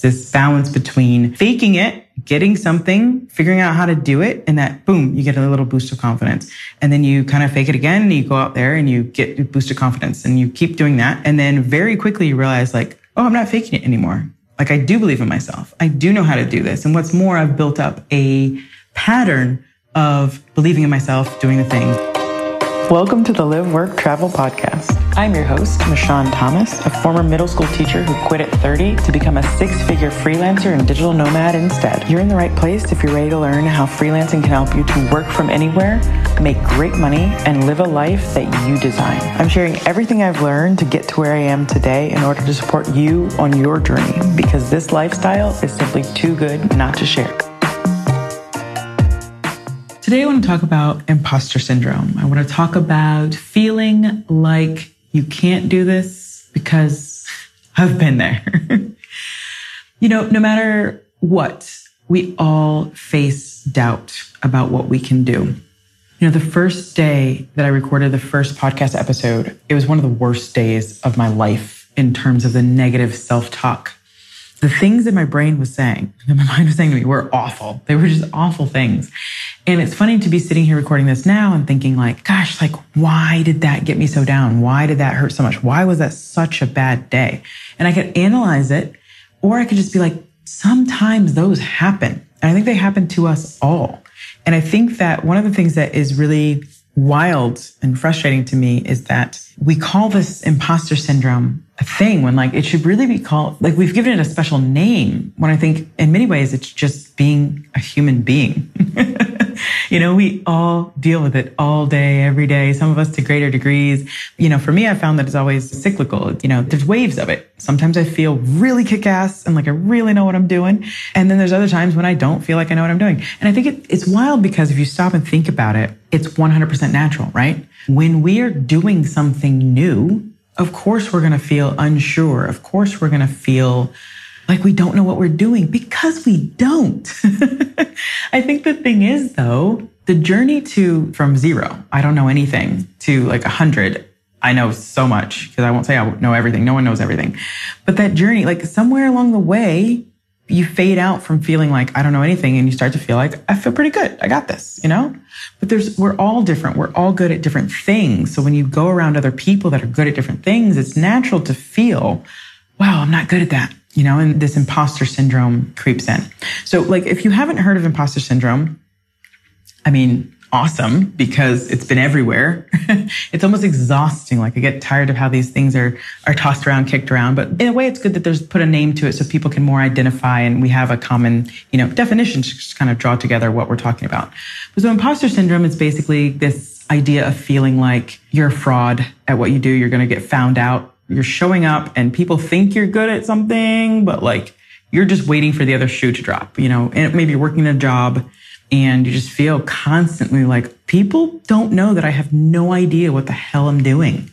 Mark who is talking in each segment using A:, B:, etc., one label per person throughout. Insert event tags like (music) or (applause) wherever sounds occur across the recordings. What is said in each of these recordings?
A: this balance between faking it, getting something, figuring out how to do it, and that boom, you get a little boost of confidence. And then you kind of fake it again and you go out there and you get a boost of confidence and you keep doing that. And then very quickly you realize like, oh, I'm not faking it anymore. Like I do believe in myself. I do know how to do this. And what's more, I've built up a pattern of believing in myself, doing the thing. Welcome to the Live, Work, Travel podcast. I'm your host, Michonne Thomas, a former middle school teacher who quit at 30 to become a six figure freelancer and digital nomad instead. You're in the right place if you're ready to learn how freelancing can help you to work from anywhere, make great money, and live a life that you design. I'm sharing everything I've learned to get to where I am today in order to support you on your journey because this lifestyle is simply too good not to share. Today, I want to talk about imposter syndrome. I want to talk about feeling like you can't do this because (laughs) I've been there. (laughs) you know, no matter what, we all face doubt about what we can do. You know, the first day that I recorded the first podcast episode, it was one of the worst days of my life in terms of the negative self talk. The things that my brain was saying, that (laughs) my mind was saying to me were awful. They were just awful things. And it's funny to be sitting here recording this now and thinking like, gosh, like, why did that get me so down? Why did that hurt so much? Why was that such a bad day? And I could analyze it, or I could just be like, sometimes those happen. And I think they happen to us all. And I think that one of the things that is really wild and frustrating to me is that we call this imposter syndrome thing when like it should really be called like we've given it a special name when I think in many ways it's just being a human being. (laughs) you know, we all deal with it all day, every day, some of us to greater degrees. You know, for me, I found that it's always cyclical. You know, there's waves of it. Sometimes I feel really kick ass and like I really know what I'm doing. And then there's other times when I don't feel like I know what I'm doing. And I think it, it's wild because if you stop and think about it, it's 100% natural, right? When we are doing something new, of course we're going to feel unsure. Of course we're going to feel like we don't know what we're doing because we don't. (laughs) I think the thing is though, the journey to from zero, I don't know anything to like a hundred. I know so much because I won't say I know everything. No one knows everything, but that journey, like somewhere along the way, you fade out from feeling like I don't know anything and you start to feel like I feel pretty good. I got this, you know? But there's, we're all different. We're all good at different things. So when you go around other people that are good at different things, it's natural to feel, wow, I'm not good at that you know, and this imposter syndrome creeps in. So, like, if you haven't heard of imposter syndrome, I mean, awesome because it's been everywhere. (laughs) it's almost exhausting. Like I get tired of how these things are are tossed around, kicked around. But in a way, it's good that there's put a name to it so people can more identify and we have a common, you know, definition to just kind of draw together what we're talking about. So imposter syndrome is basically this idea of feeling like you're a fraud at what you do. You're going to get found out you're showing up and people think you're good at something, but like you're just waiting for the other shoe to drop, you know, and maybe you're working a job and you just feel constantly like people don't know that I have no idea what the hell I'm doing.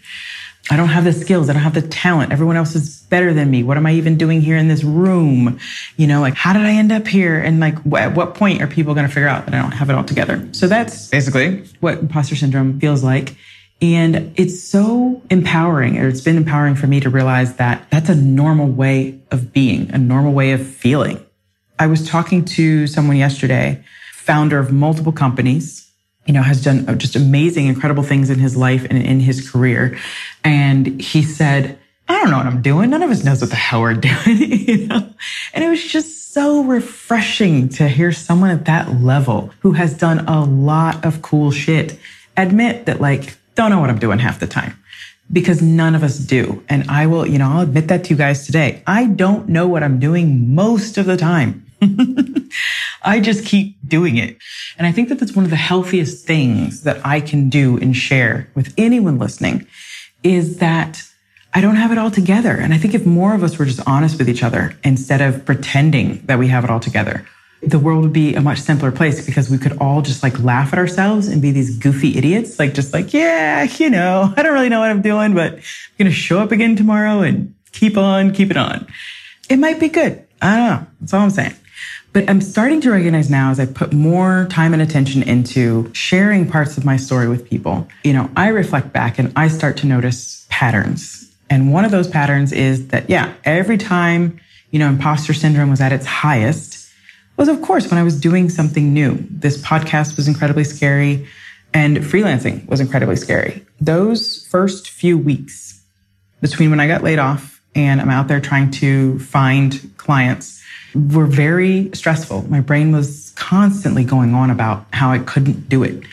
A: I don't have the skills. I don't have the talent. Everyone else is better than me. What am I even doing here in this room? You know, like, how did I end up here? And like, at what point are people going to figure out that I don't have it all together? So that's basically what imposter syndrome feels like. And it's so empowering, or it's been empowering for me to realize that that's a normal way of being, a normal way of feeling. I was talking to someone yesterday, founder of multiple companies, you know, has done just amazing, incredible things in his life and in his career. And he said, I don't know what I'm doing. None of us knows what the hell we're (laughs) doing, you know? And it was just so refreshing to hear someone at that level who has done a lot of cool shit admit that like don't know what I'm doing half the time because none of us do. And I will, you know, I'll admit that to you guys today. I don't know what I'm doing most of the time. (laughs) I just keep doing it. And I think that that's one of the healthiest things that I can do and share with anyone listening is that I don't have it all together. And I think if more of us were just honest with each other instead of pretending that we have it all together, the world would be a much simpler place because we could all just like laugh at ourselves and be these goofy idiots. Like, just like, yeah, you know, (laughs) I don't really know what I'm doing, but I'm going to show up again tomorrow and keep on, keep it on. It might be good. I don't know. That's all I'm saying. But I'm starting to recognize now as I put more time and attention into sharing parts of my story with people, you know, I reflect back and I start to notice patterns. And one of those patterns is that, yeah, every time you know, imposter syndrome was at its highest was, of course, when I was doing something new. This podcast was incredibly scary and freelancing was incredibly scary. Those first few weeks between when I got laid off and I'm out there trying to find clients were very stressful. My brain was constantly going on about how I couldn't do it.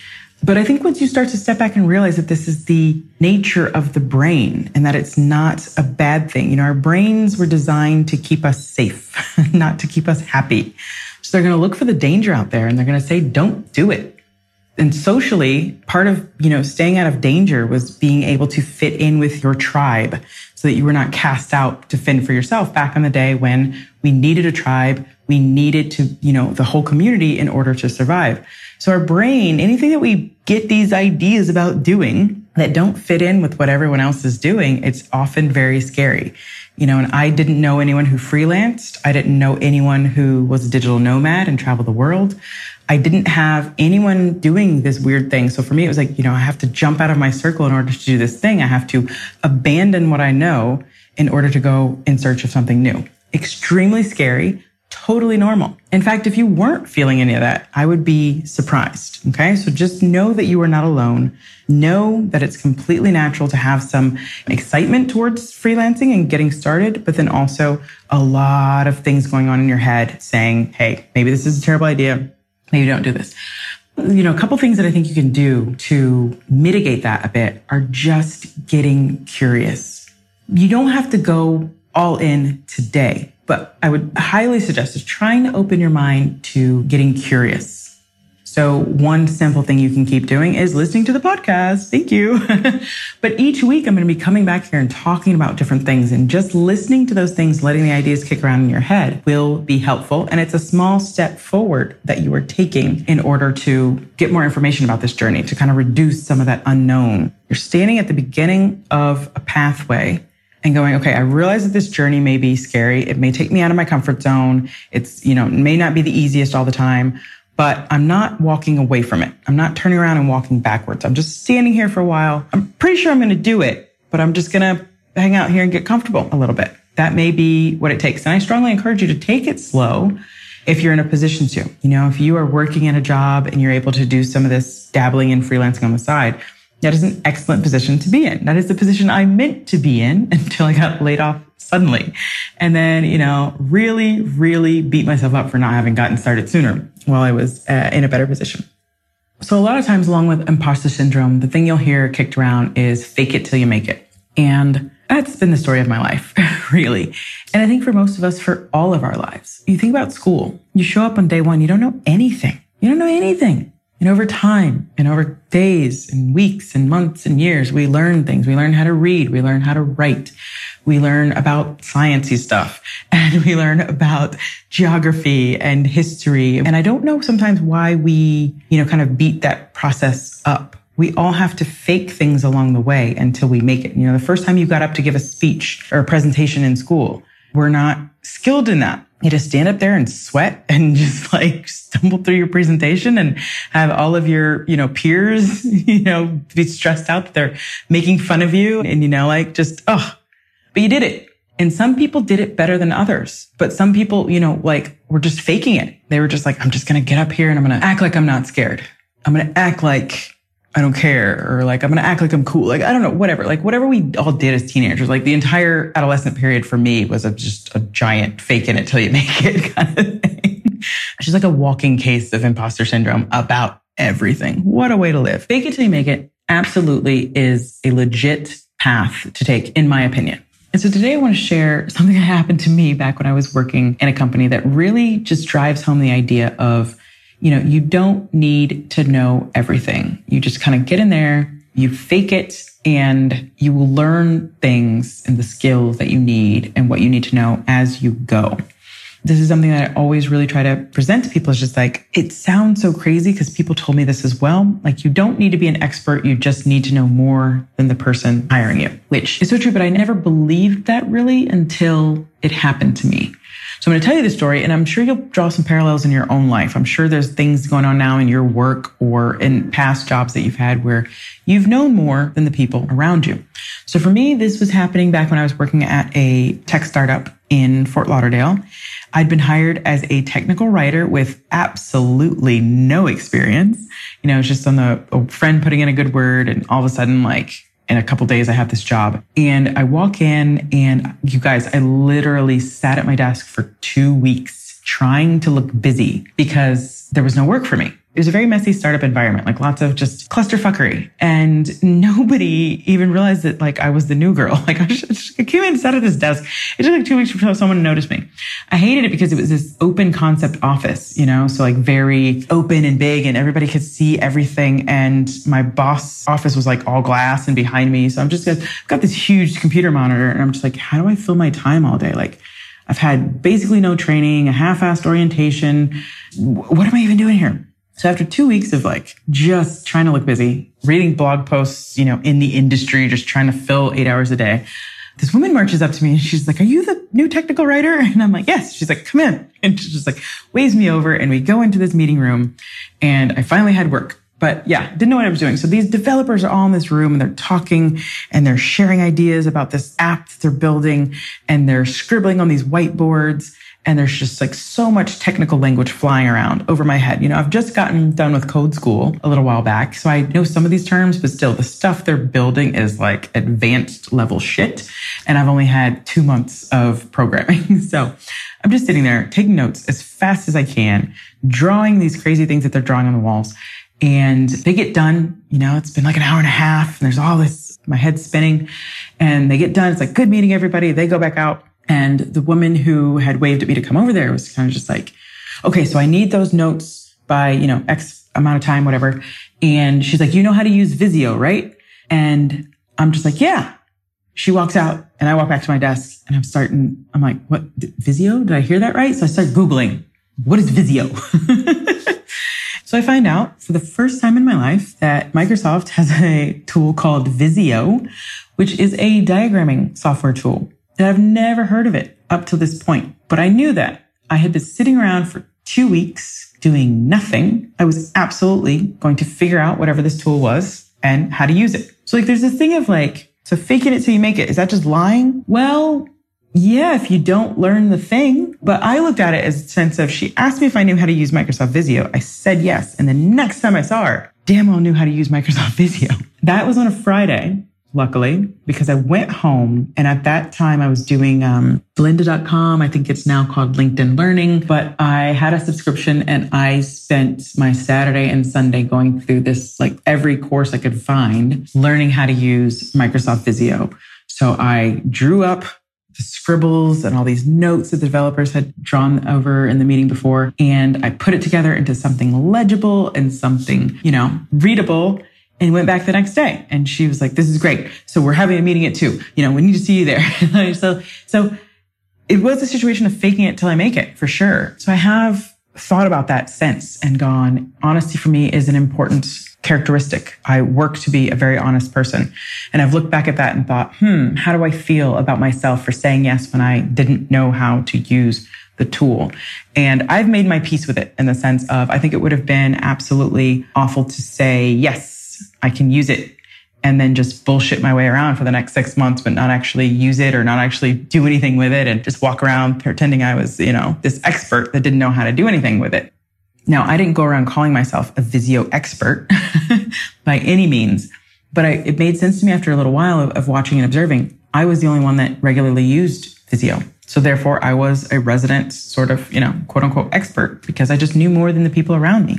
A: But I think once you start to step back and realize that this is the nature of the brain and that it's not a bad thing, you know, our brains were designed to keep us safe, (laughs) not to keep us happy. So they're going to look for the danger out there and they're going to say, don't do it. And socially, part of, you know, staying out of danger was being able to fit in with your tribe so that you were not cast out to fend for yourself back in the day when we needed a tribe. We needed to, you know, the whole community in order to survive. So our brain, anything that we get these ideas about doing that don't fit in with what everyone else is doing, it's often very scary. You know, and I didn't know anyone who freelanced. I didn't know anyone who was a digital nomad and traveled the world. I didn't have anyone doing this weird thing. So for me, it was like, you know, I have to jump out of my circle in order to do this thing. I have to abandon what I know in order to go in search of something new. Extremely scary, totally normal. In fact, if you weren't feeling any of that, I would be surprised. Okay. So just know that you are not alone. Know that it's completely natural to have some excitement towards freelancing and getting started, but then also a lot of things going on in your head saying, Hey, maybe this is a terrible idea. Maybe don't do this. You know, a couple things that I think you can do to mitigate that a bit are just getting curious. You don't have to go all in today but I would highly suggest is trying to open your mind to getting curious. So one simple thing you can keep doing is listening to the podcast. Thank you. (laughs) but each week I'm going to be coming back here and talking about different things and just listening to those things, letting the ideas kick around in your head will be helpful. And it's a small step forward that you are taking in order to get more information about this journey to kind of reduce some of that unknown. You're standing at the beginning of a pathway and going, okay, I realize that this journey may be scary. It may take me out of my comfort zone. It's, you know, may not be the easiest all the time, but I'm not walking away from it. I'm not turning around and walking backwards. I'm just standing here for a while. I'm pretty sure I'm going to do it, but I'm just going to hang out here and get comfortable a little bit. That may be what it takes. And I strongly encourage you to take it slow if you're in a position to. You know, if you are working in a job and you're able to do some of this dabbling in freelancing on the side, that is an excellent position to be in. That is the position I meant to be in (laughs) until I got laid off suddenly. And then, you know, really, really beat myself up for not having gotten started sooner while I was uh, in a better position. So a lot of times along with imposter syndrome, the thing you'll hear kicked around is fake it till you make it. And that's been the story of my life, (laughs) really. And I think for most of us, for all of our lives, you think about school, you show up on day one, you don't know anything. You don't know anything. And over time and over days and weeks and months and years, we learn things. We learn how to read. We learn how to write. We learn about sciencey stuff (laughs) and we learn about geography and history. And I don't know sometimes why we, you know, kind of beat that process up. We all have to fake things along the way until we make it. You know, the first time you got up to give a speech or a presentation in school, we're not skilled in that you just stand up there and sweat (laughs) and just like stumble through your presentation and have all of your, you know, peers, (laughs) you know, be stressed out that they're making fun of you and, you know, like just, oh, but you did it. And some people did it better than others, but some people, you know, like were just faking it. They were just like, I'm just going to get up here and I'm going to act like I'm not scared. I'm going to act like I don't care, or like I'm gonna act like I'm cool. Like I don't know, whatever. Like whatever we all did as teenagers. Like the entire adolescent period for me was a, just a giant fake in it till you (laughs) make it kind of thing. She's like a walking case of imposter syndrome about everything. What a way to live. Fake it till you make it absolutely is a legit path to take, in my opinion. And so today I want to share something that happened to me back when I was working in a company that really just drives home the idea of you know, you don't need to know everything. You just kind of get in there, you fake it, and you will learn things and the skills that you need and what you need to know as you go. This is something that I always really try to present to people. It's just like, it sounds so crazy because people told me this as well. Like, you don't need to be an expert. You just need to know more than the person hiring you, which is so true. But I never believed that really until it happened to me. So I'm going to tell you the story and I'm sure you'll draw some parallels in your own life. I'm sure there's things going on now in your work or in past jobs that you've had where you've known more than the people around you. So for me, this was happening back when I was working at a tech startup in Fort Lauderdale. I'd been hired as a technical writer with absolutely no experience. You know, it's just on the friend putting in a good word and all of a sudden like in a couple days I have this job. And I walk in and you guys, I literally sat at my desk for 2 weeks trying to look busy because there was no work for me it was a very messy startup environment, like lots of just clusterfuckery. And nobody even realized that like I was the new girl. (laughs) Like I, just, I came in and sat at this desk. It took like two weeks for someone to notice me. I hated it because it was this open concept office, you know, so like very open and big and everybody could see everything. And my boss office was like all glass and behind me. So I'm just, I've got this huge computer monitor and I'm just like, how do I fill my time all day? Like, I've had basically no training, a half-assed orientation. What am I even doing here? So after two weeks of like just trying to look busy, reading blog posts, you know, in the industry, just trying to fill eight hours a day, this woman marches up to me and she's like, are you the new technical writer? (laughs) And I'm like, yes. She's like, come in. (laughs) And she's just like waves me over and we go into this meeting room and I finally had work. But yeah, didn't know what I was doing. So these developers are all in this room and they're talking and they're sharing ideas about this app that they're building and they're scribbling on these whiteboards and there's just like so much technical language flying around over my head. You know, I've just gotten done with code school a little while back, so I know some of these terms, but still the stuff they're building is like advanced level shit. And I've only had two months of programming. (laughs) so I'm just sitting there taking notes as fast as I can, drawing these crazy things that they're drawing on the walls. And they get done, you know, it's been like an hour and a half and there's all this, my head spinning and they get done. It's like, good meeting everybody. They go back out and the woman who had waved at me to come over there was kind of just like, okay, so I need those notes by, you know, X amount of time, whatever. And she's like, you know how to use Visio, right? And I'm just like, yeah. She walks out and I walk back to my desk and I'm starting, I'm like, what, Visio? Did I hear that right? So I start Googling, what is Visio? (laughs) so I find out for the first time in my life that Microsoft has a tool called Visio, which is a diagramming software tool that I've never heard of it up to this point. But I knew that I had been sitting around for two weeks doing nothing. I was absolutely going to figure out whatever this tool was and how to use it. So like there's this thing of like, so faking it till you make it. Is that just lying? Well, yeah, if you don't learn the thing. But I looked at it as a sense of she asked me if I knew how to use Microsoft Visio. I said yes. And the next time I saw her, damn well knew how to use Microsoft (laughs) Visio. That was on a Friday luckily, because I went home and at that time I was doing um, lynda.com. I think it's now called LinkedIn Learning, but I had a subscription and I spent my Saturday and Sunday going through this, like every course I could find, learning how to use Microsoft Visio. So I drew up the scribbles and all these notes that the developers had drawn over in the meeting before. And I put it together into something legible and something, you know, readable and went back the next day. And she was like, this is great. So we're having a meeting at two. You know, we need to see you there. (laughs) so, so it was a situation of faking it till I make it for sure. So I have thought about that since and gone, honesty for me is an important characteristic. I work to be a very honest person. And I've looked back at that and thought, hmm, how do I feel about myself for saying yes when I didn't know how to use the tool. And I've made my peace with it in the sense of I think it would have been absolutely awful to say yes I can use it and then just bullshit my way around for the next six months, but not actually use it or not actually do anything with it and just walk around pretending I was, you know, this expert that didn't know how to do anything with it. Now, I didn't go around calling myself a Visio expert (laughs) by any means, but I, it made sense to me after a little while of, of watching and observing. I was the only one that regularly used Visio. So therefore I was a resident sort of, you know, quote unquote expert because I just knew more than the people around me.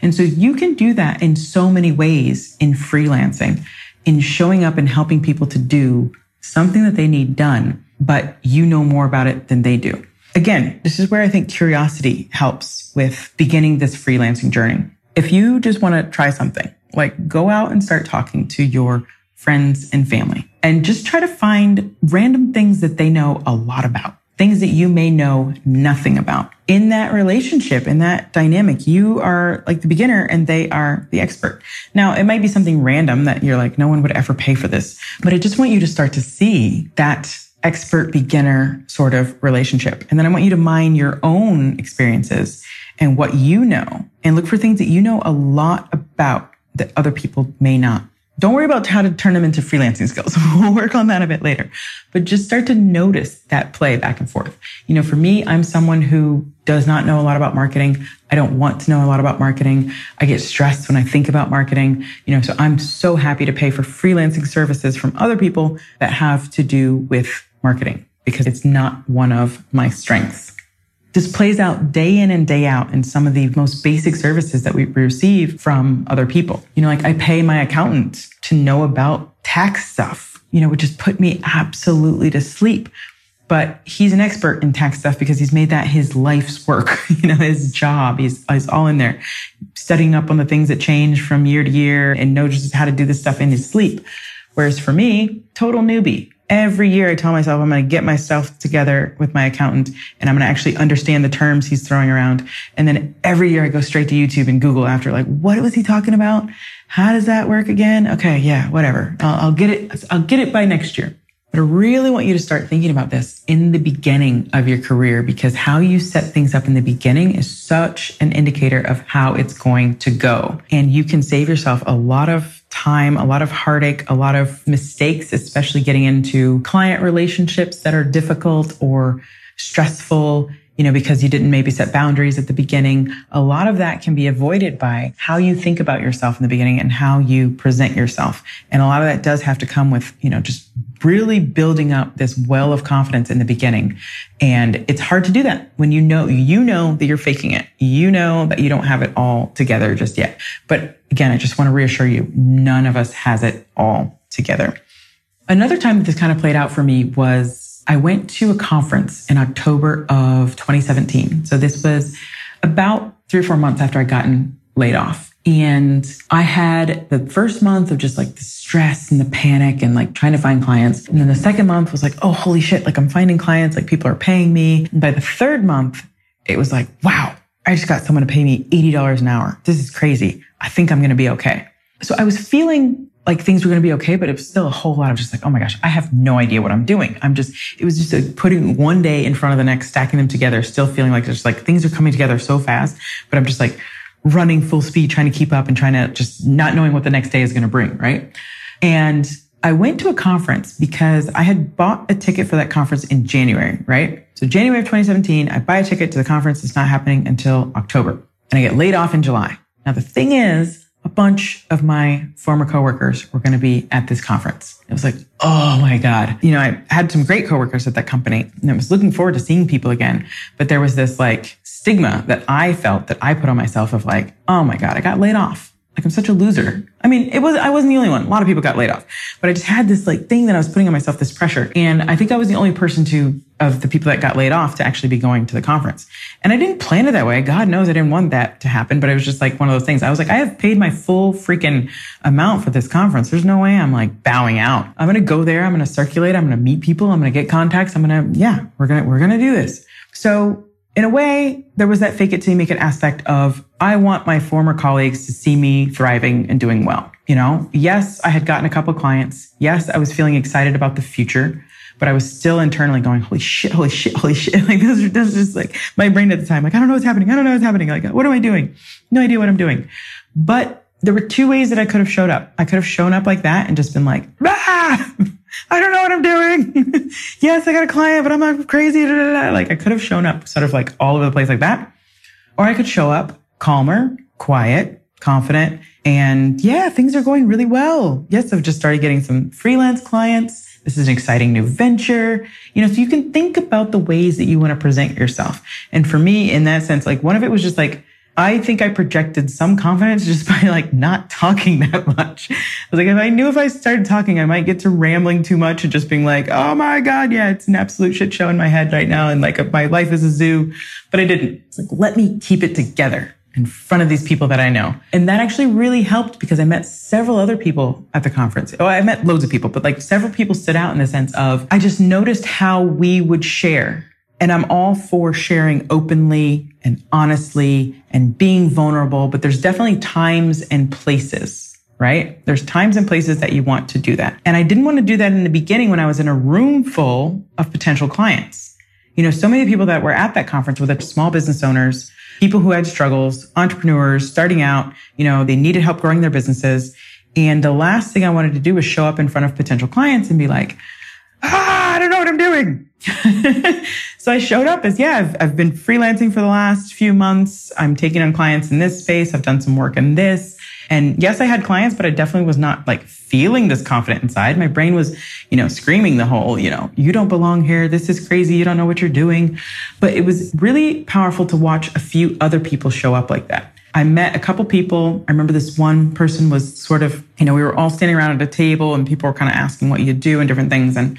A: And so you can do that in so many ways in freelancing, in showing up and helping people to do something that they need done, but you know more about it than they do. Again, this is where I think curiosity helps with beginning this freelancing journey. If you just want to try something, like go out and start talking to your friends and family and just try to find random things that they know a lot about, things that you may know nothing about. In that relationship, in that dynamic, you are like the beginner and they are the expert. Now, it might be something random that you're like, no one would ever pay for this, but I just want you to start to see that expert beginner sort of relationship. And then I want you to mine your own experiences and what you know and look for things that you know a lot about that other people may not. Don't worry about how to turn them into freelancing skills. (laughs) we'll work on that a bit later, but just start to notice that play back and forth. You know, for me, I'm someone who does not know a lot about marketing. I don't want to know a lot about marketing. I get stressed when I think about marketing, you know, so I'm so happy to pay for freelancing services from other people that have to do with marketing because it's not one of my strengths. This plays out day in and day out in some of the most basic services that we receive from other people. You know, like I pay my accountant to know about tax stuff, you know, which just put me absolutely to sleep. But he's an expert in tax stuff because he's made that his life's work, (laughs) you know, his job. He's, he's all in there studying up on the things that change from year to year and knows just how to do this stuff in his sleep. Whereas for me, total newbie. Every year I tell myself I'm going to get myself together with my accountant and I'm going to actually understand the terms he's throwing around. And then every year I go straight to YouTube and Google after like, what was he talking about? How does that work again? Okay. Yeah, whatever. I'll, I'll get it. I'll get it by next year. I really want you to start thinking about this in the beginning of your career because how you set things up in the beginning is such an indicator of how it's going to go. And you can save yourself a lot of time, a lot of heartache, a lot of mistakes, especially getting into client relationships that are difficult or stressful, you know, because you didn't maybe set boundaries at the beginning. A lot of that can be avoided by how you think about yourself in the beginning and how you present yourself. And a lot of that does have to come with, you know, just really building up this well of confidence in the beginning. And it's hard to do that when you know, you know that you're faking it. You know that you don't have it all together just yet. But again, I just want to reassure you, none of us has it all together. Another time that this kind of played out for me was I went to a conference in October of 2017. So this was about three or four months after I'd gotten laid off. And I had the first month of just like the stress and the panic and like trying to find clients. And then the second month was like, oh, holy shit, like I'm finding clients, like people are paying me. And by the third month, it was like, wow, I just got someone to pay me $80 an hour. This is crazy. I think I'm going to be okay. So I was feeling like things were going to be okay, but it was still a whole lot of just like, oh my gosh, I have no idea what I'm doing. I'm just, it was just like putting one day in front of the next, stacking them together, still feeling like there's like things are coming together so fast, but I'm just like, running full speed, trying to keep up and trying to just not knowing what the next day is going to bring. Right. And I went to a conference because I had bought a ticket for that conference in January, right? So January of 2017, I buy a ticket to the conference. It's not happening until October and I get laid off in July. Now the thing is, a bunch of my former coworkers were going to be at this conference. It was like, oh my God. You know, I had some great coworkers at that company and I was looking forward to seeing people again. But there was this like stigma that I felt that I put on myself of like, oh my God, I got laid off. Like I'm such a loser. I mean, it was, I wasn't the only one. A lot of people got laid off, but I just had this like thing that I was putting on myself, this pressure. And I think I was the only person to, of the people that got laid off to actually be going to the conference. And I didn't plan it that way. God knows I didn't want that to happen, but it was just like one of those things. I was like, I have paid my full freaking amount for this conference. There's no way I'm like bowing out. I'm going to go there. I'm going to circulate. I'm going to meet people. I'm going to get contacts. I'm going to, yeah, we're going to, we're going to do this. So in a way, there was that fake it till you make it aspect of I want my former colleagues to see me thriving and doing well. You know, yes, I had gotten a couple clients. Yes, I was feeling excited about the future, but I was still internally going, holy shit, holy shit, holy shit. (laughs) Like this, is, this is just like my brain at the time. Like, I don't know what's happening. I don't know what's happening. Like, what am I doing? No idea what I'm doing. But there were two ways that I could have showed up. I could have shown up like that and just been like, ah! (laughs) I don't know what I'm doing. (laughs) yes, I got a client, but I'm not crazy. Like I could have shown up sort of like all over the place like that. Or I could show up calmer, quiet, confident, and yeah, things are going really well. Yes, I've just started getting some freelance clients. This is an exciting new venture. You know, so you can think about the ways that you want to present yourself. And for me, in that sense, like one of it was just like, I think I projected some confidence just by like not talking that much. I was like, if I knew if I started talking, I might get to rambling too much and just being like, oh my God, yeah, it's an absolute shit show in my head right now. And like my life is a zoo, but I didn't. It's like, let me keep it together in front of these people that I know. And that actually really helped because I met several other people at the conference. Oh, I met loads of people, but like several people stood out in the sense of I just noticed how we would share and I'm all for sharing openly and honestly and being vulnerable, but there's definitely times and places right? There's times and places that you want to do that. And I didn't want to do that in the beginning when I was in a room full of potential clients. You know, so many people that were at that conference were the small business owners, people who had struggles, entrepreneurs starting out, you know, they needed help growing their businesses. And the last thing I wanted to do was show up in front of potential clients and be like, ah, I don't know what I'm doing. (laughs) so I showed up as, yeah, I've, I've been freelancing for the last few months. I'm taking on clients in this space. I've done some work in this. And yes, I had clients, but I definitely was not like feeling this confident inside. My brain was, you know, screaming the whole, you know, you don't belong here. This is crazy. You don't know what you're doing. But it was really powerful to watch a few other people show up like that. I met a couple people. I remember this one person was sort of, you know, we were all standing around at a table and people were kind of asking what you do and different things. And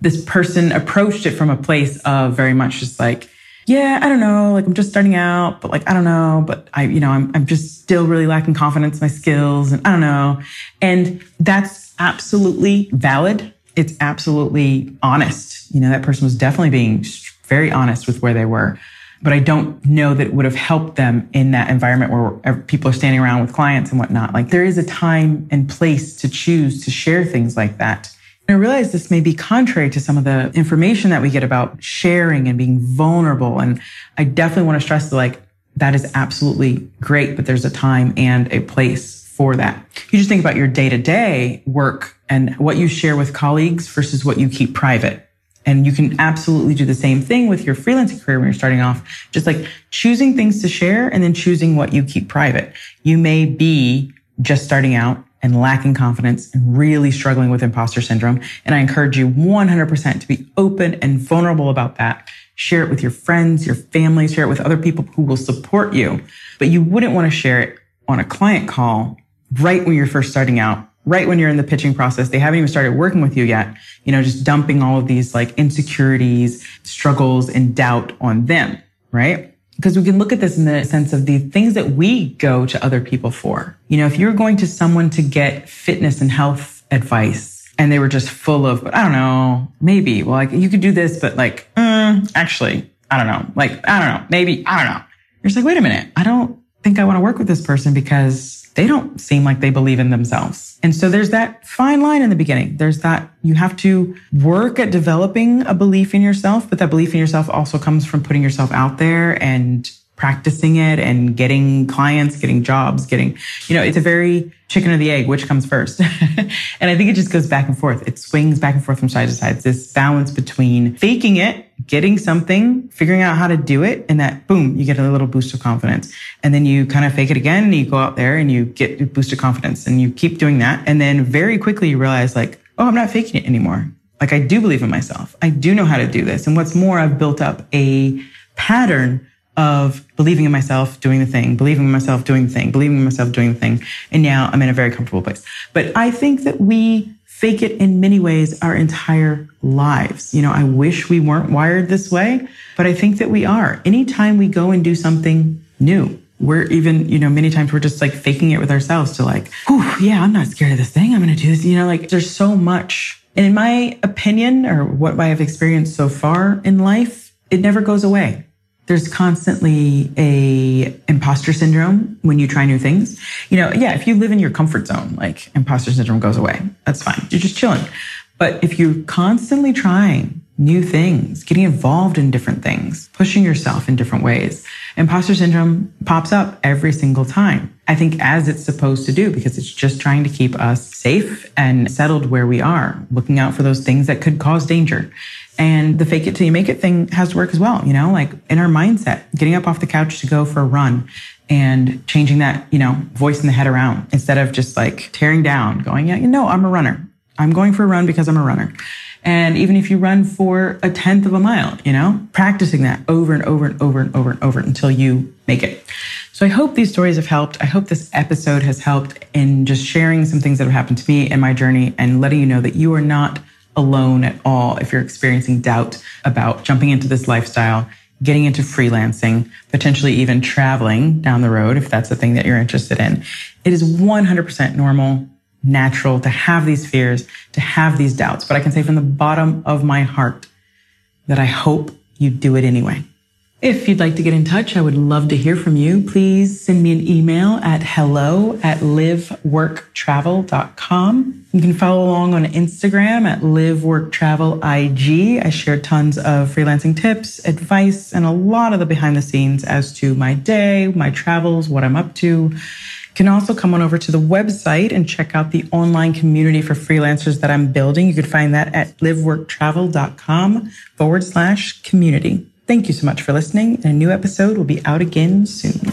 A: this person approached it from a place of very much just like, yeah, I don't know. Like I'm just starting out, but like, I don't know, but I, you know, I'm, I'm just still really lacking confidence in my skills and I don't know. And that's absolutely valid. It's absolutely honest. You know, that person was definitely being very honest with where they were. But I don't know that it would have helped them in that environment where people are standing around with clients and whatnot. Like there is a time and place to choose to share things like that. I realize this may be contrary to some of the information that we get about sharing and being vulnerable. And I definitely want to stress that like that is absolutely great, but there's a time and a place for that. You just think about your day to day work and what you share with colleagues versus what you keep private. And you can absolutely do the same thing with your freelancing career when you're starting off, just like choosing things to share and then choosing what you keep private. You may be just starting out and lacking confidence and really struggling with imposter syndrome. And I encourage you 100% to be open and vulnerable about that. Share it with your friends, your family, share it with other people who will support you. But you wouldn't want to share it on a client call right when you're first starting out, right when you're in the pitching process. They haven't even started working with you yet. You know, just dumping all of these like insecurities, struggles and doubt on them, right? because we can look at this in the sense of the things that we go to other people for. You know, if you're going to someone to get fitness and health advice and they were just full of, but I don't know, maybe, well, like you could do this, but like, mm, actually, I don't know, like, I don't know, maybe, I don't know. You're just like, wait a minute. I don't think I want to work with this person because they don't seem like they believe in themselves. And so there's that fine line in the beginning. There's that you have to work at developing a belief in yourself, but that belief in yourself also comes from putting yourself out there and practicing it and getting clients, getting jobs, getting, you know, it's a very chicken or the egg, which comes first. (laughs) and I think it just goes back and forth. It swings back and forth from side to side. It's this balance between faking it, getting something, figuring out how to do it, and that boom, you get a little boost of confidence. And then you kind of fake it again and you go out there and you get a boost of confidence and you keep doing that. And then very quickly you realize like, oh, I'm not faking it anymore. Like I do believe in myself. I do know how to do this. And what's more, I've built up a pattern of believing in myself, doing the thing, believing in myself, doing the thing, believing in myself, doing the thing. And now I'm in a very comfortable place. But I think that we fake it in many ways our entire lives. You know, I wish we weren't wired this way, but I think that we are. Anytime we go and do something new, we're even, you know, many times we're just like faking it with ourselves to like, whew, yeah, I'm not scared of this thing. I'm going to do this. You know, like there's so much. And in my opinion, or what I have experienced so far in life, it never goes away there's constantly a imposter syndrome when you try new things. You know, yeah, if you live in your comfort zone, like imposter syndrome goes away. That's fine. You're just chilling. But if you're constantly trying new things, getting involved in different things, pushing yourself in different ways, imposter syndrome pops up every single time. I think as it's supposed to do because it's just trying to keep us safe and settled where we are, looking out for those things that could cause danger. And the fake it till you make it thing has to work as well, you know, like in our mindset, getting up off the couch to go for a run and changing that, you know, voice in the head around instead of just like tearing down, going, yeah, you know, I'm a runner. I'm going for a run because I'm a runner. And even if you run for a tenth of a mile, you know, practicing that over and over and over and over and over until you make it. So I hope these stories have helped. I hope this episode has helped in just sharing some things that have happened to me in my journey and letting you know that you are not alone at all if you're experiencing doubt about jumping into this lifestyle, getting into freelancing, potentially even traveling down the road if that's the thing that you're interested in. It is 100% normal, natural to have these fears, to have these doubts. But I can say from the bottom of my heart that I hope you do it anyway. If you'd like to get in touch, I would love to hear from you. Please send me an email at hello at liveworktravel.com. You can follow along on Instagram at liveworktravelig. I share tons of freelancing tips, advice, and a lot of the behind the scenes as to my day, my travels, what I'm up to. Can also come on over to the website and check out the online community for freelancers that I'm building. You can find that at liveworktravel.com forward slash community. Thank you so much for listening, and a new episode will be out again soon.